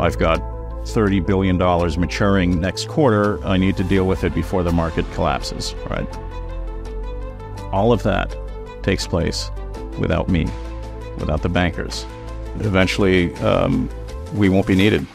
I've got $30 billion maturing next quarter. I need to deal with it before the market collapses, right? All of that takes place without me, without the bankers. Eventually, um, we won't be needed.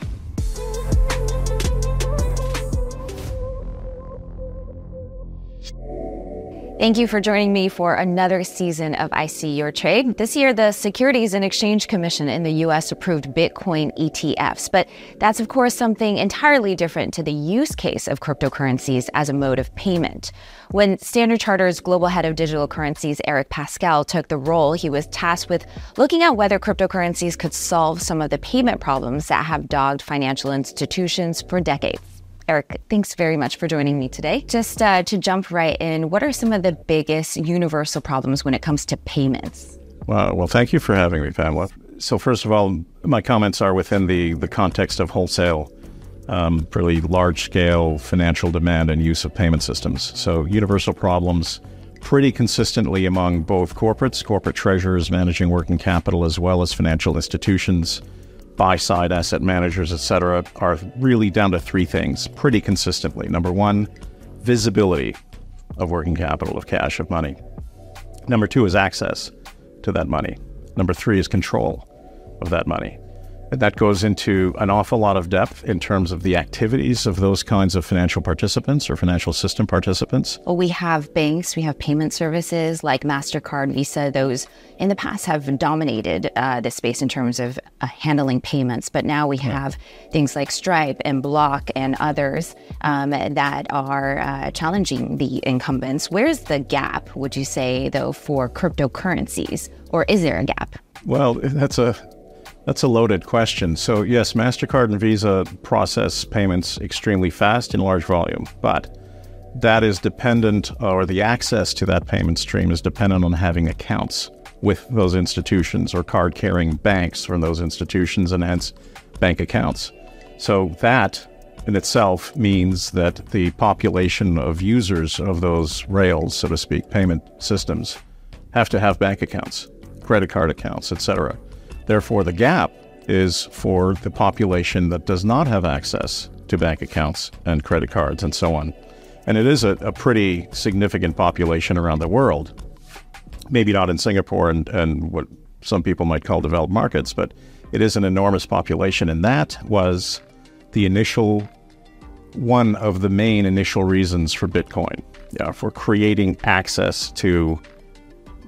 Thank you for joining me for another season of IC Your Trade. This year, the Securities and Exchange Commission in the U.S. approved Bitcoin ETFs, but that's, of course, something entirely different to the use case of cryptocurrencies as a mode of payment. When Standard Chartered's global head of digital currencies, Eric Pascal, took the role, he was tasked with looking at whether cryptocurrencies could solve some of the payment problems that have dogged financial institutions for decades. Eric, thanks very much for joining me today. Just uh, to jump right in, what are some of the biggest universal problems when it comes to payments? Well, well thank you for having me, Pamela. So, first of all, my comments are within the, the context of wholesale, um, really large scale financial demand and use of payment systems. So, universal problems pretty consistently among both corporates, corporate treasurers managing working capital, as well as financial institutions buy side asset managers, et cetera, are really down to three things pretty consistently. Number one, visibility of working capital, of cash, of money. Number two is access to that money. Number three is control of that money. That goes into an awful lot of depth in terms of the activities of those kinds of financial participants or financial system participants. Well, we have banks, we have payment services like MasterCard, Visa. Those in the past have dominated uh, the space in terms of uh, handling payments. But now we have things like Stripe and Block and others um, that are uh, challenging the incumbents. Where's the gap, would you say, though, for cryptocurrencies? Or is there a gap? Well, that's a that's a loaded question. So, yes, MasterCard and Visa process payments extremely fast in large volume, but that is dependent, or the access to that payment stream is dependent on having accounts with those institutions or card carrying banks from those institutions and hence bank accounts. So, that in itself means that the population of users of those rails, so to speak, payment systems, have to have bank accounts, credit card accounts, etc. Therefore, the gap is for the population that does not have access to bank accounts and credit cards and so on. And it is a, a pretty significant population around the world. Maybe not in Singapore and, and what some people might call developed markets, but it is an enormous population. And that was the initial, one of the main initial reasons for Bitcoin, yeah, for creating access to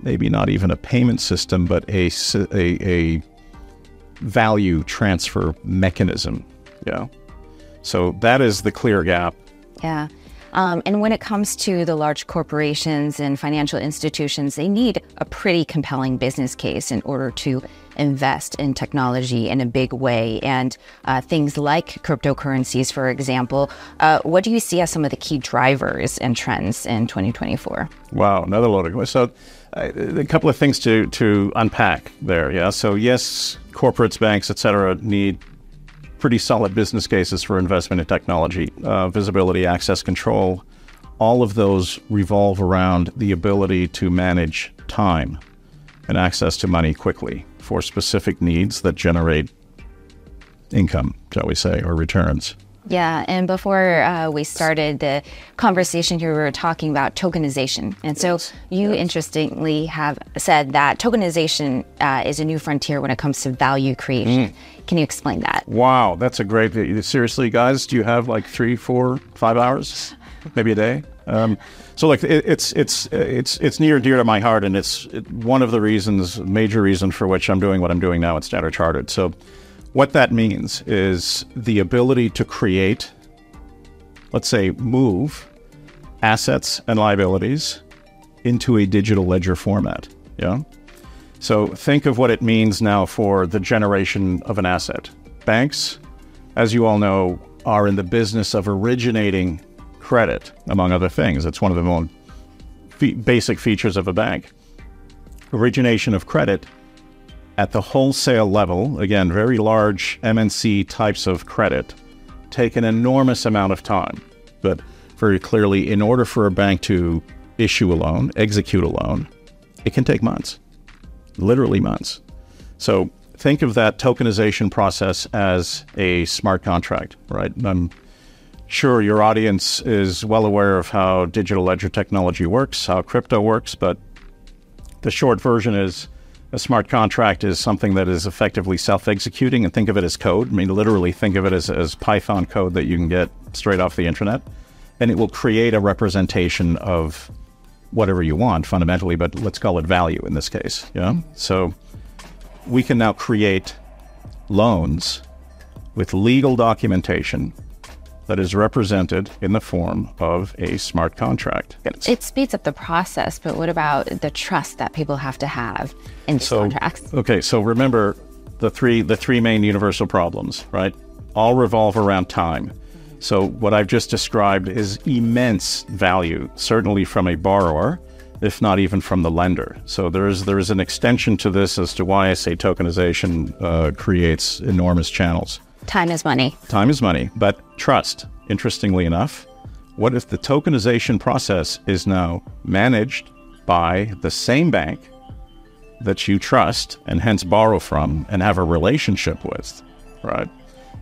maybe not even a payment system, but a, a, a value transfer mechanism. Yeah. So that is the clear gap. Yeah. Um, and when it comes to the large corporations and financial institutions, they need a pretty compelling business case in order to invest in technology in a big way. And uh, things like cryptocurrencies, for example, uh, what do you see as some of the key drivers and trends in 2024? Wow, another loaded question. So, uh, a couple of things to, to unpack there. Yeah. So, yes, corporates, banks, et cetera, need pretty solid business cases for investment in technology, uh, visibility, access control. All of those revolve around the ability to manage time and access to money quickly for specific needs that generate income, shall we say, or returns. Yeah, and before uh, we started the conversation here, we were talking about tokenization. And so you yes. interestingly have said that tokenization uh, is a new frontier when it comes to value creation. Mm. Can you explain that? Wow, that's a great. Seriously, guys, do you have like three, four, five hours, maybe a day? Um, so like it, it's it's it's it's near and dear to my heart, and it's one of the reasons, major reason for which I'm doing what I'm doing now at Standard Chartered. So what that means is the ability to create, let's say, move assets and liabilities into a digital ledger format. Yeah. So think of what it means now for the generation of an asset. Banks, as you all know, are in the business of originating credit, among other things. It's one of the most basic features of a bank. Origination of credit at the wholesale level, again, very large MNC types of credit, take an enormous amount of time. But very clearly, in order for a bank to issue a loan, execute a loan, it can take months, literally months. So think of that tokenization process as a smart contract, right? I'm sure your audience is well aware of how digital ledger technology works, how crypto works, but the short version is a smart contract is something that is effectively self-executing and think of it as code. I mean, literally think of it as, as Python code that you can get straight off the internet. And it will create a representation of whatever you want fundamentally, but let's call it value in this case. Yeah. So we can now create loans with legal documentation that is represented in the form of a smart contract. It speeds up the process, but what about the trust that people have to have in these so, contracts? Okay, so remember the three the three main universal problems, right? All revolve around time. So what I've just described is immense value, certainly from a borrower, if not even from the lender. So there is there is an extension to this as to why I say tokenization uh, creates enormous channels. Time is money. Time is money, but trust. Interestingly enough, what if the tokenization process is now managed by the same bank that you trust and hence borrow from and have a relationship with, right?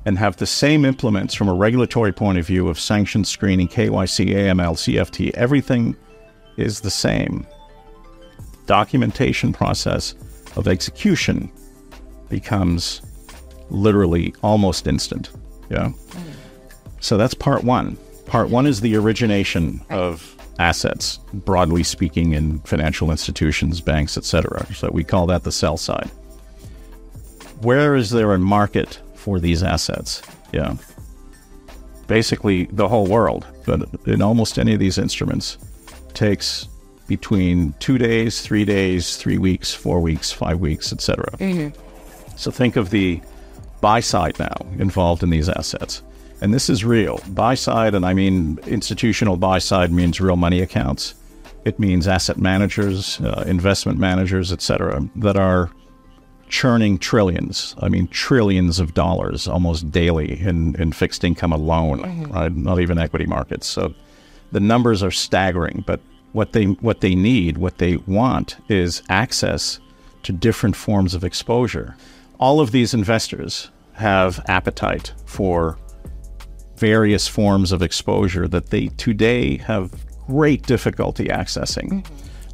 And have the same implements from a regulatory point of view of sanction screening, KYC, AML, CFT, everything is the same. Documentation process of execution becomes literally almost instant. Yeah. So that's part one. Part one is the origination of assets, broadly speaking, in financial institutions, banks, etc. So we call that the sell side. Where is there a market for these assets? Yeah. Basically, the whole world, but in almost any of these instruments, takes between two days, three days, three weeks, four weeks, five weeks, etc. Mm-hmm. So think of the buy side now involved in these assets. And this is real. Buy side, and I mean institutional buy side means real money accounts. It means asset managers, uh, investment managers, etc., that are churning trillions. I mean, trillions of dollars almost daily in, in fixed income alone, mm-hmm. right? Not even equity markets. So the numbers are staggering. But what they what they need, what they want, is access to different forms of exposure. All of these investors have appetite for various forms of exposure that they today have great difficulty accessing.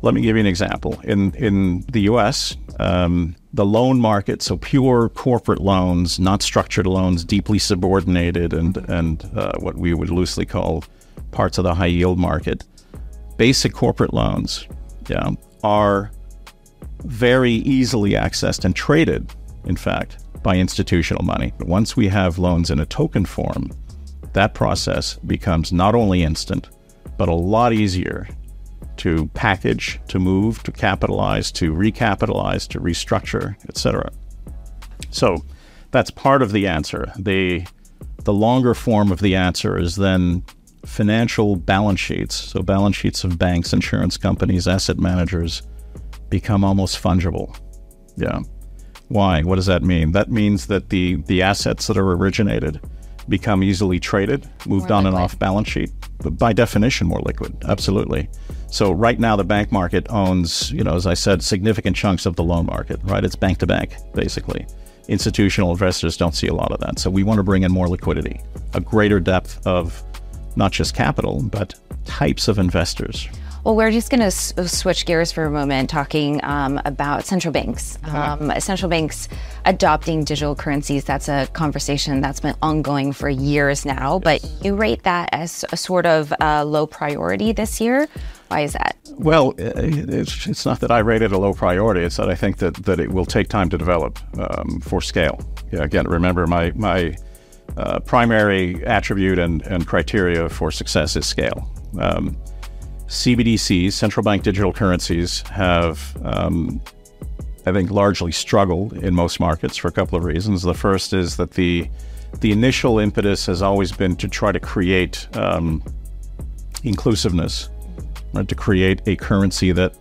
Let me give you an example. In in the U.S., um, the loan market, so pure corporate loans, not structured loans, deeply subordinated, and and uh, what we would loosely call parts of the high yield market, basic corporate loans, yeah, are very easily accessed and traded. In fact, by institutional money. Once we have loans in a token form, that process becomes not only instant, but a lot easier to package, to move, to capitalize, to recapitalize, to restructure, etc. So that's part of the answer. The the longer form of the answer is then financial balance sheets. So balance sheets of banks, insurance companies, asset managers become almost fungible. Yeah. Why? What does that mean? That means that the, the assets that are originated become easily traded, moved more on liquid. and off balance sheet. But by definition, more liquid. Absolutely. So right now, the bank market owns, you know, as I said, significant chunks of the loan market. Right? It's bank to bank, basically. Institutional investors don't see a lot of that. So we want to bring in more liquidity, a greater depth of not just capital, but types of investors. Well, we're just going to s- switch gears for a moment, talking um, about central banks. Um, central banks adopting digital currencies. That's a conversation that's been ongoing for years now, yes. but you rate that as a sort of uh, low priority this year. Why is that? Well, it's, it's not that I rate it a low priority. It's that I think that, that it will take time to develop um, for scale. Yeah, again, remember my my uh, primary attribute and, and criteria for success is scale. Um, CBDCs, central bank digital currencies, have, um, I think, largely struggled in most markets for a couple of reasons. The first is that the the initial impetus has always been to try to create um, inclusiveness, right? To create a currency that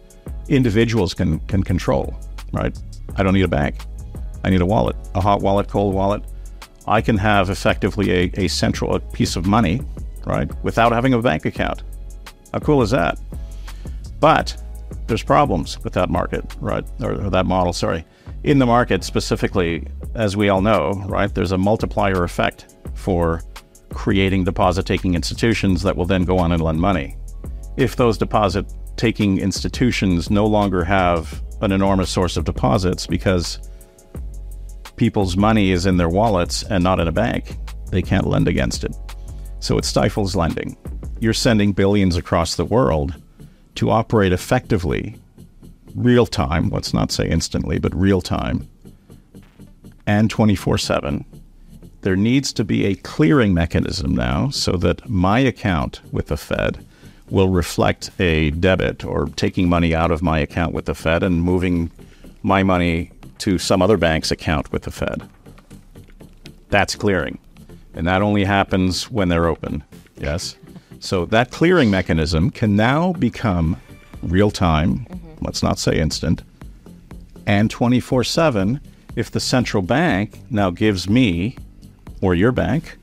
individuals can can control, right? I don't need a bank. I need a wallet, a hot wallet, cold wallet. I can have effectively a, a central a piece of money, right, without having a bank account. How cool is that? But there's problems with that market, right? Or, or, that model, sorry. in the market specifically, as we all know, right, there's a multiplier effect for creating deposit taking institutions that will then go on and lend money. If those deposit taking institutions no longer have an enormous source of deposits because people's money is in their wallets and not in a bank, they can't lend against it. So it stifles lending. You're sending billions across the world to operate effectively, real time, let's not say instantly, but real time, and 24 7 there needs to be a clearing mechanism now so that my account with the Fed will reflect a debit or taking money out of my account with the Fed and moving my money to some other bank's account with the Fed. That's clearing. And that only happens when they're open. Yes. So that clearing mechanism can now become real time, mm-hmm. let's not say instant, and 24 7 if the central bank now gives me or your bank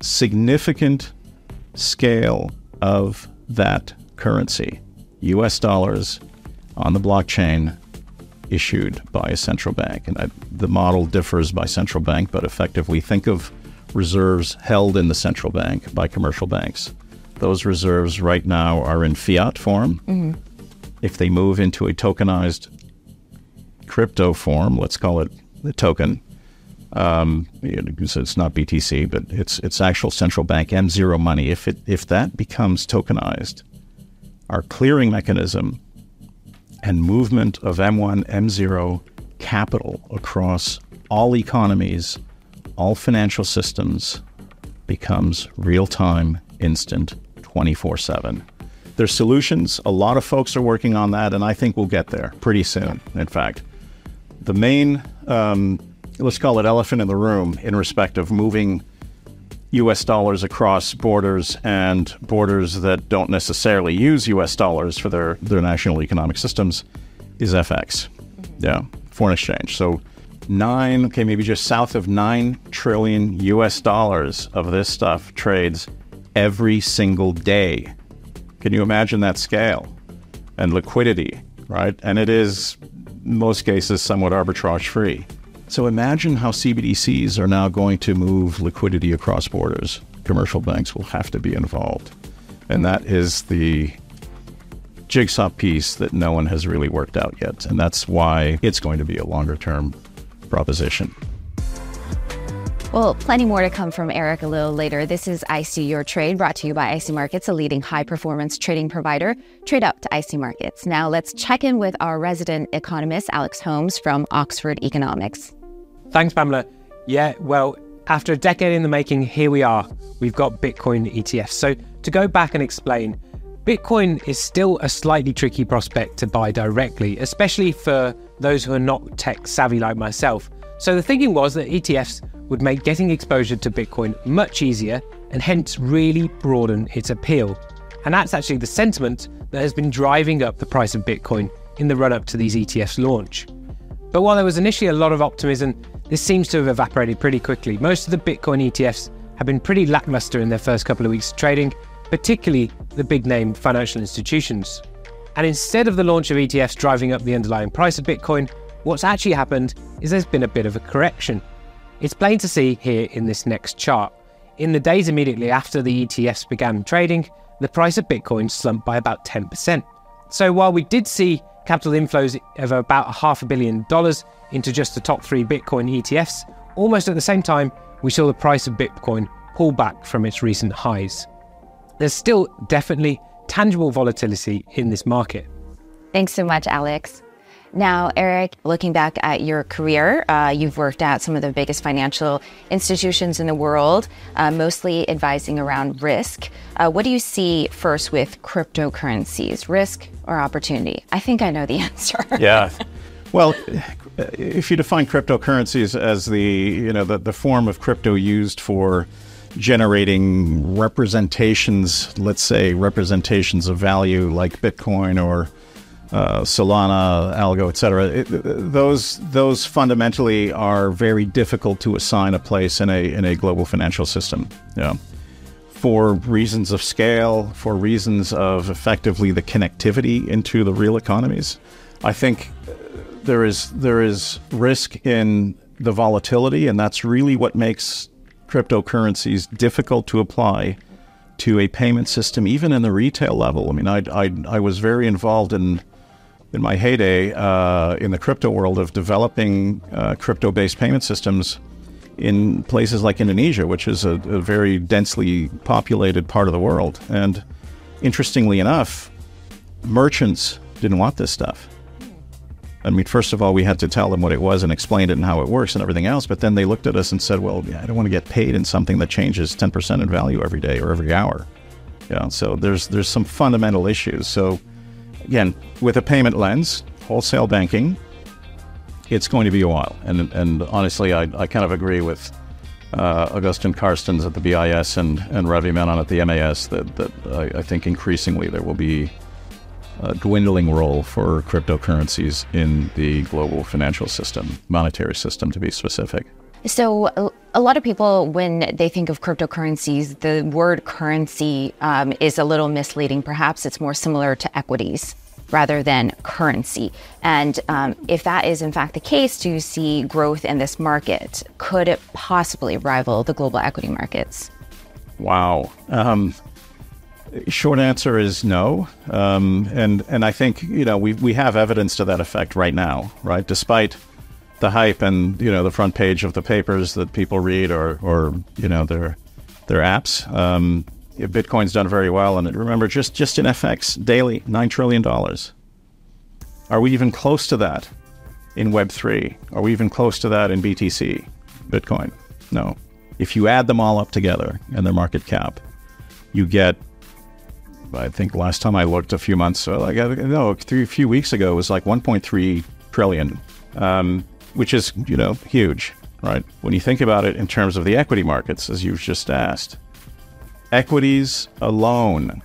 significant scale of that currency, US dollars on the blockchain issued by a central bank. And I, the model differs by central bank, but effectively think of reserves held in the central bank by commercial banks. Those reserves right now are in fiat form. Mm-hmm. If they move into a tokenized crypto form, let's call it the token, um, it's not BTC, but it's it's actual central bank M0 money. If it if that becomes tokenized, our clearing mechanism and movement of M1 M0 capital across all economies, all financial systems becomes real time, instant, 24 7. There's solutions. A lot of folks are working on that, and I think we'll get there pretty soon. In fact, the main um, let's call it elephant in the room in respect of moving US dollars across borders and borders that don't necessarily use US dollars for their, their national economic systems is FX. Mm-hmm. Yeah, foreign exchange. So nine, okay, maybe just south of nine trillion US dollars of this stuff trades every single day. Can you imagine that scale and liquidity, right? And it is, most cases, somewhat arbitrage free. So imagine how CBDCs are now going to move liquidity across borders. Commercial banks will have to be involved. And that is the jigsaw piece that no one has really worked out yet. And that's why it's going to be a longer term proposition. Well, plenty more to come from Eric a little later. This is IC Your Trade, brought to you by IC Markets, a leading high performance trading provider. Trade up to IC Markets. Now, let's check in with our resident economist, Alex Holmes from Oxford Economics. Thanks, Pamela. Yeah, well, after a decade in the making, here we are. We've got Bitcoin ETFs. So, to go back and explain, Bitcoin is still a slightly tricky prospect to buy directly, especially for those who are not tech savvy like myself. So, the thinking was that ETFs would make getting exposure to Bitcoin much easier and hence really broaden its appeal. And that's actually the sentiment that has been driving up the price of Bitcoin in the run up to these ETFs' launch. But while there was initially a lot of optimism, this seems to have evaporated pretty quickly. Most of the Bitcoin ETFs have been pretty lackluster in their first couple of weeks of trading, particularly the big name financial institutions. And instead of the launch of ETFs driving up the underlying price of Bitcoin, what's actually happened is there's been a bit of a correction. It's plain to see here in this next chart. In the days immediately after the ETFs began trading, the price of Bitcoin slumped by about 10%. So while we did see capital inflows of about a half a billion dollars into just the top three Bitcoin ETFs, almost at the same time, we saw the price of Bitcoin pull back from its recent highs. There's still definitely tangible volatility in this market. Thanks so much, Alex. Now, Eric, looking back at your career, uh, you've worked at some of the biggest financial institutions in the world, uh, mostly advising around risk. Uh, what do you see first with cryptocurrencies, risk or opportunity? I think I know the answer. yeah. Well, if you define cryptocurrencies as the you know the, the form of crypto used for generating representations, let's say representations of value like Bitcoin or uh, Solana, Algo, etc. Those those fundamentally are very difficult to assign a place in a in a global financial system. Yeah. For reasons of scale, for reasons of effectively the connectivity into the real economies, I think there is there is risk in the volatility, and that's really what makes cryptocurrencies difficult to apply to a payment system, even in the retail level. I mean, I I, I was very involved in in my heyday uh, in the crypto world of developing uh, crypto-based payment systems in places like Indonesia, which is a, a very densely populated part of the world. And interestingly enough, merchants didn't want this stuff. I mean, first of all, we had to tell them what it was and explain it and how it works and everything else. But then they looked at us and said, "Well, I don't want to get paid in something that changes 10% in value every day or every hour." Yeah, so there's there's some fundamental issues. So again, with a payment lens, wholesale banking, it's going to be a while. And and honestly, I, I kind of agree with uh, Agustín Carstens at the BIS and, and Ravi Menon at the MAS that, that I, I think increasingly there will be a dwindling role for cryptocurrencies in the global financial system, monetary system to be specific. So, a lot of people, when they think of cryptocurrencies, the word currency um, is a little misleading. Perhaps it's more similar to equities rather than currency. And um, if that is in fact the case, do you see growth in this market? Could it possibly rival the global equity markets? Wow. Um, short answer is no. Um, and and I think you know we we have evidence to that effect right now, right? Despite the hype and you know the front page of the papers that people read or or you know their their apps. Um, Bitcoin's done very well, and remember, just just in FX daily, nine trillion dollars. Are we even close to that in Web three? Are we even close to that in BTC, Bitcoin? No. If you add them all up together and their market cap, you get. I think last time I looked a few months, like no, three, a few weeks ago, it was like 1.3 trillion, um, which is you know huge, right? When you think about it in terms of the equity markets, as you've just asked equities alone,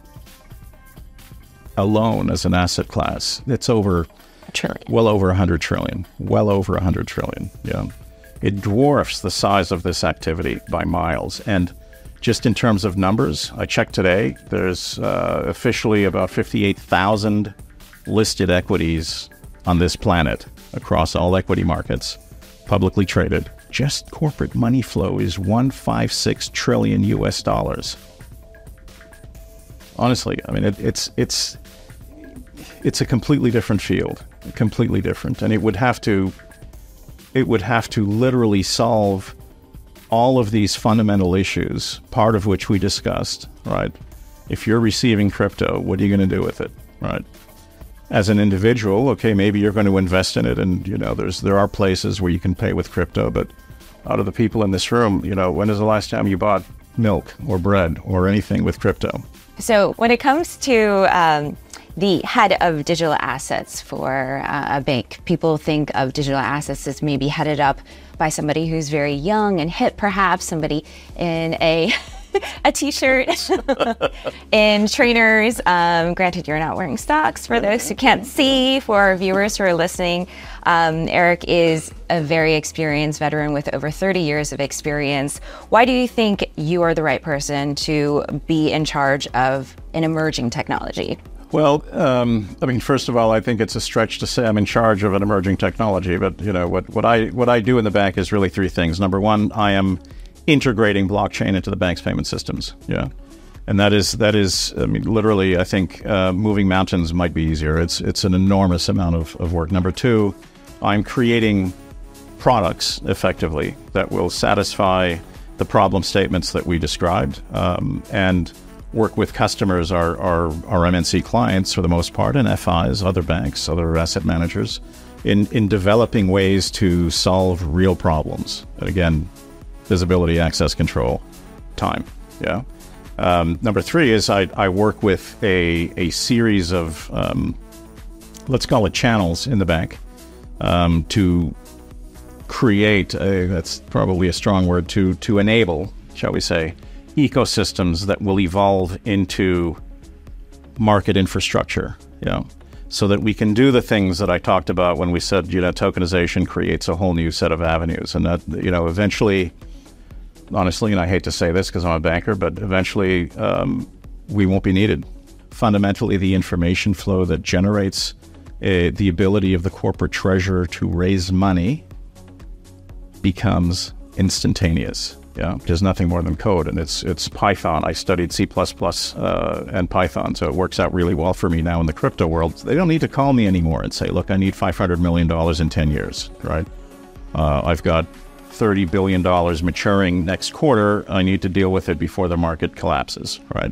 alone as an asset class, it's over a trillion. Well over 100 trillion. Well over 100 trillion. Yeah. It dwarfs the size of this activity by miles. And just in terms of numbers, I checked today, there's uh, officially about 58,000 listed equities on this planet across all equity markets, publicly traded. Just corporate money flow is 156 trillion US dollars honestly, I mean, it, it's it's it's a completely different field, completely different, and it would have to it would have to literally solve all of these fundamental issues, part of which we discussed, right? If you're receiving crypto, what are you going to do with it, right? As an individual, okay, maybe you're going to invest in it, and you know, there's there are places where you can pay with crypto, but out of the people in this room, you know, when is the last time you bought milk or bread or anything with crypto? So, when it comes to um, the head of digital assets for uh, a bank, people think of digital assets as maybe headed up by somebody who's very young and hip, perhaps somebody in a a t-shirt. And trainers um, granted you're not wearing stocks for those who can't see for our viewers who are listening. Um, eric is a very experienced veteran with over 30 years of experience. Why do you think you are the right person to be in charge of an emerging technology well, um, I mean, first of all, I think it's a stretch to say I'm in charge of an emerging technology. But you know, what, what I what I do in the bank is really three things. Number one, I am integrating blockchain into the bank's payment systems. Yeah. And that is that is I mean literally I think uh, moving mountains might be easier. It's it's an enormous amount of, of work. Number two, I'm creating products effectively that will satisfy the problem statements that we described um, and work with customers, our, our, our MNC clients for the most part, and FIs, other banks, other asset managers, in, in developing ways to solve real problems. And again, visibility, access control, time. Yeah. Um, number three is I, I work with a, a series of, um, let's call it channels in the bank um, to create, a, that's probably a strong word, to, to enable, shall we say, ecosystems that will evolve into market infrastructure. Yeah so that we can do the things that I talked about when we said, you know, tokenization creates a whole new set of avenues. And that, you know, eventually honestly, and I hate to say this because I'm a banker, but eventually um, we won't be needed. Fundamentally, the information flow that generates uh, the ability of the corporate treasurer to raise money becomes instantaneous. Yeah, there's nothing more than code, and it's it's Python. I studied C++ uh, and Python, so it works out really well for me now in the crypto world. They don't need to call me anymore and say, "Look, I need 500 million dollars in 10 years." Right? Uh, I've got 30 billion dollars maturing next quarter. I need to deal with it before the market collapses. Right?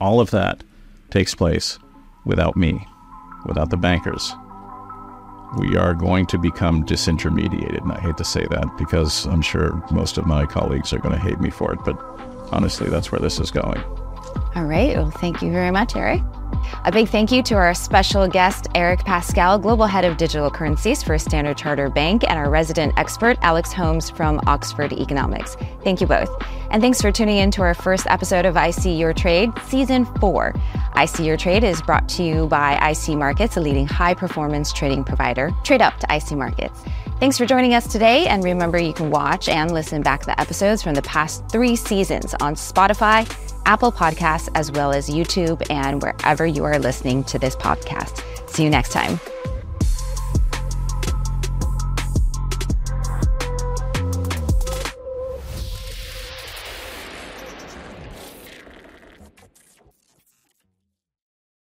All of that takes place without me, without the bankers we are going to become disintermediated. And I hate to say that because I'm sure most of my colleagues are going to hate me for it, but honestly, that's where this is going. All right. Well, thank you very much, Eric. A big thank you to our special guest, Eric Pascal, Global Head of Digital Currencies for Standard Chartered Bank, and our resident expert, Alex Holmes from Oxford Economics. Thank you both. And thanks for tuning in to our first episode of IC Your Trade, Season 4. IC Your Trade is brought to you by IC Markets, a leading high performance trading provider. Trade up to IC Markets. Thanks for joining us today. And remember, you can watch and listen back to the episodes from the past three seasons on Spotify, Apple Podcasts, as well as YouTube and wherever you are listening to this podcast. See you next time.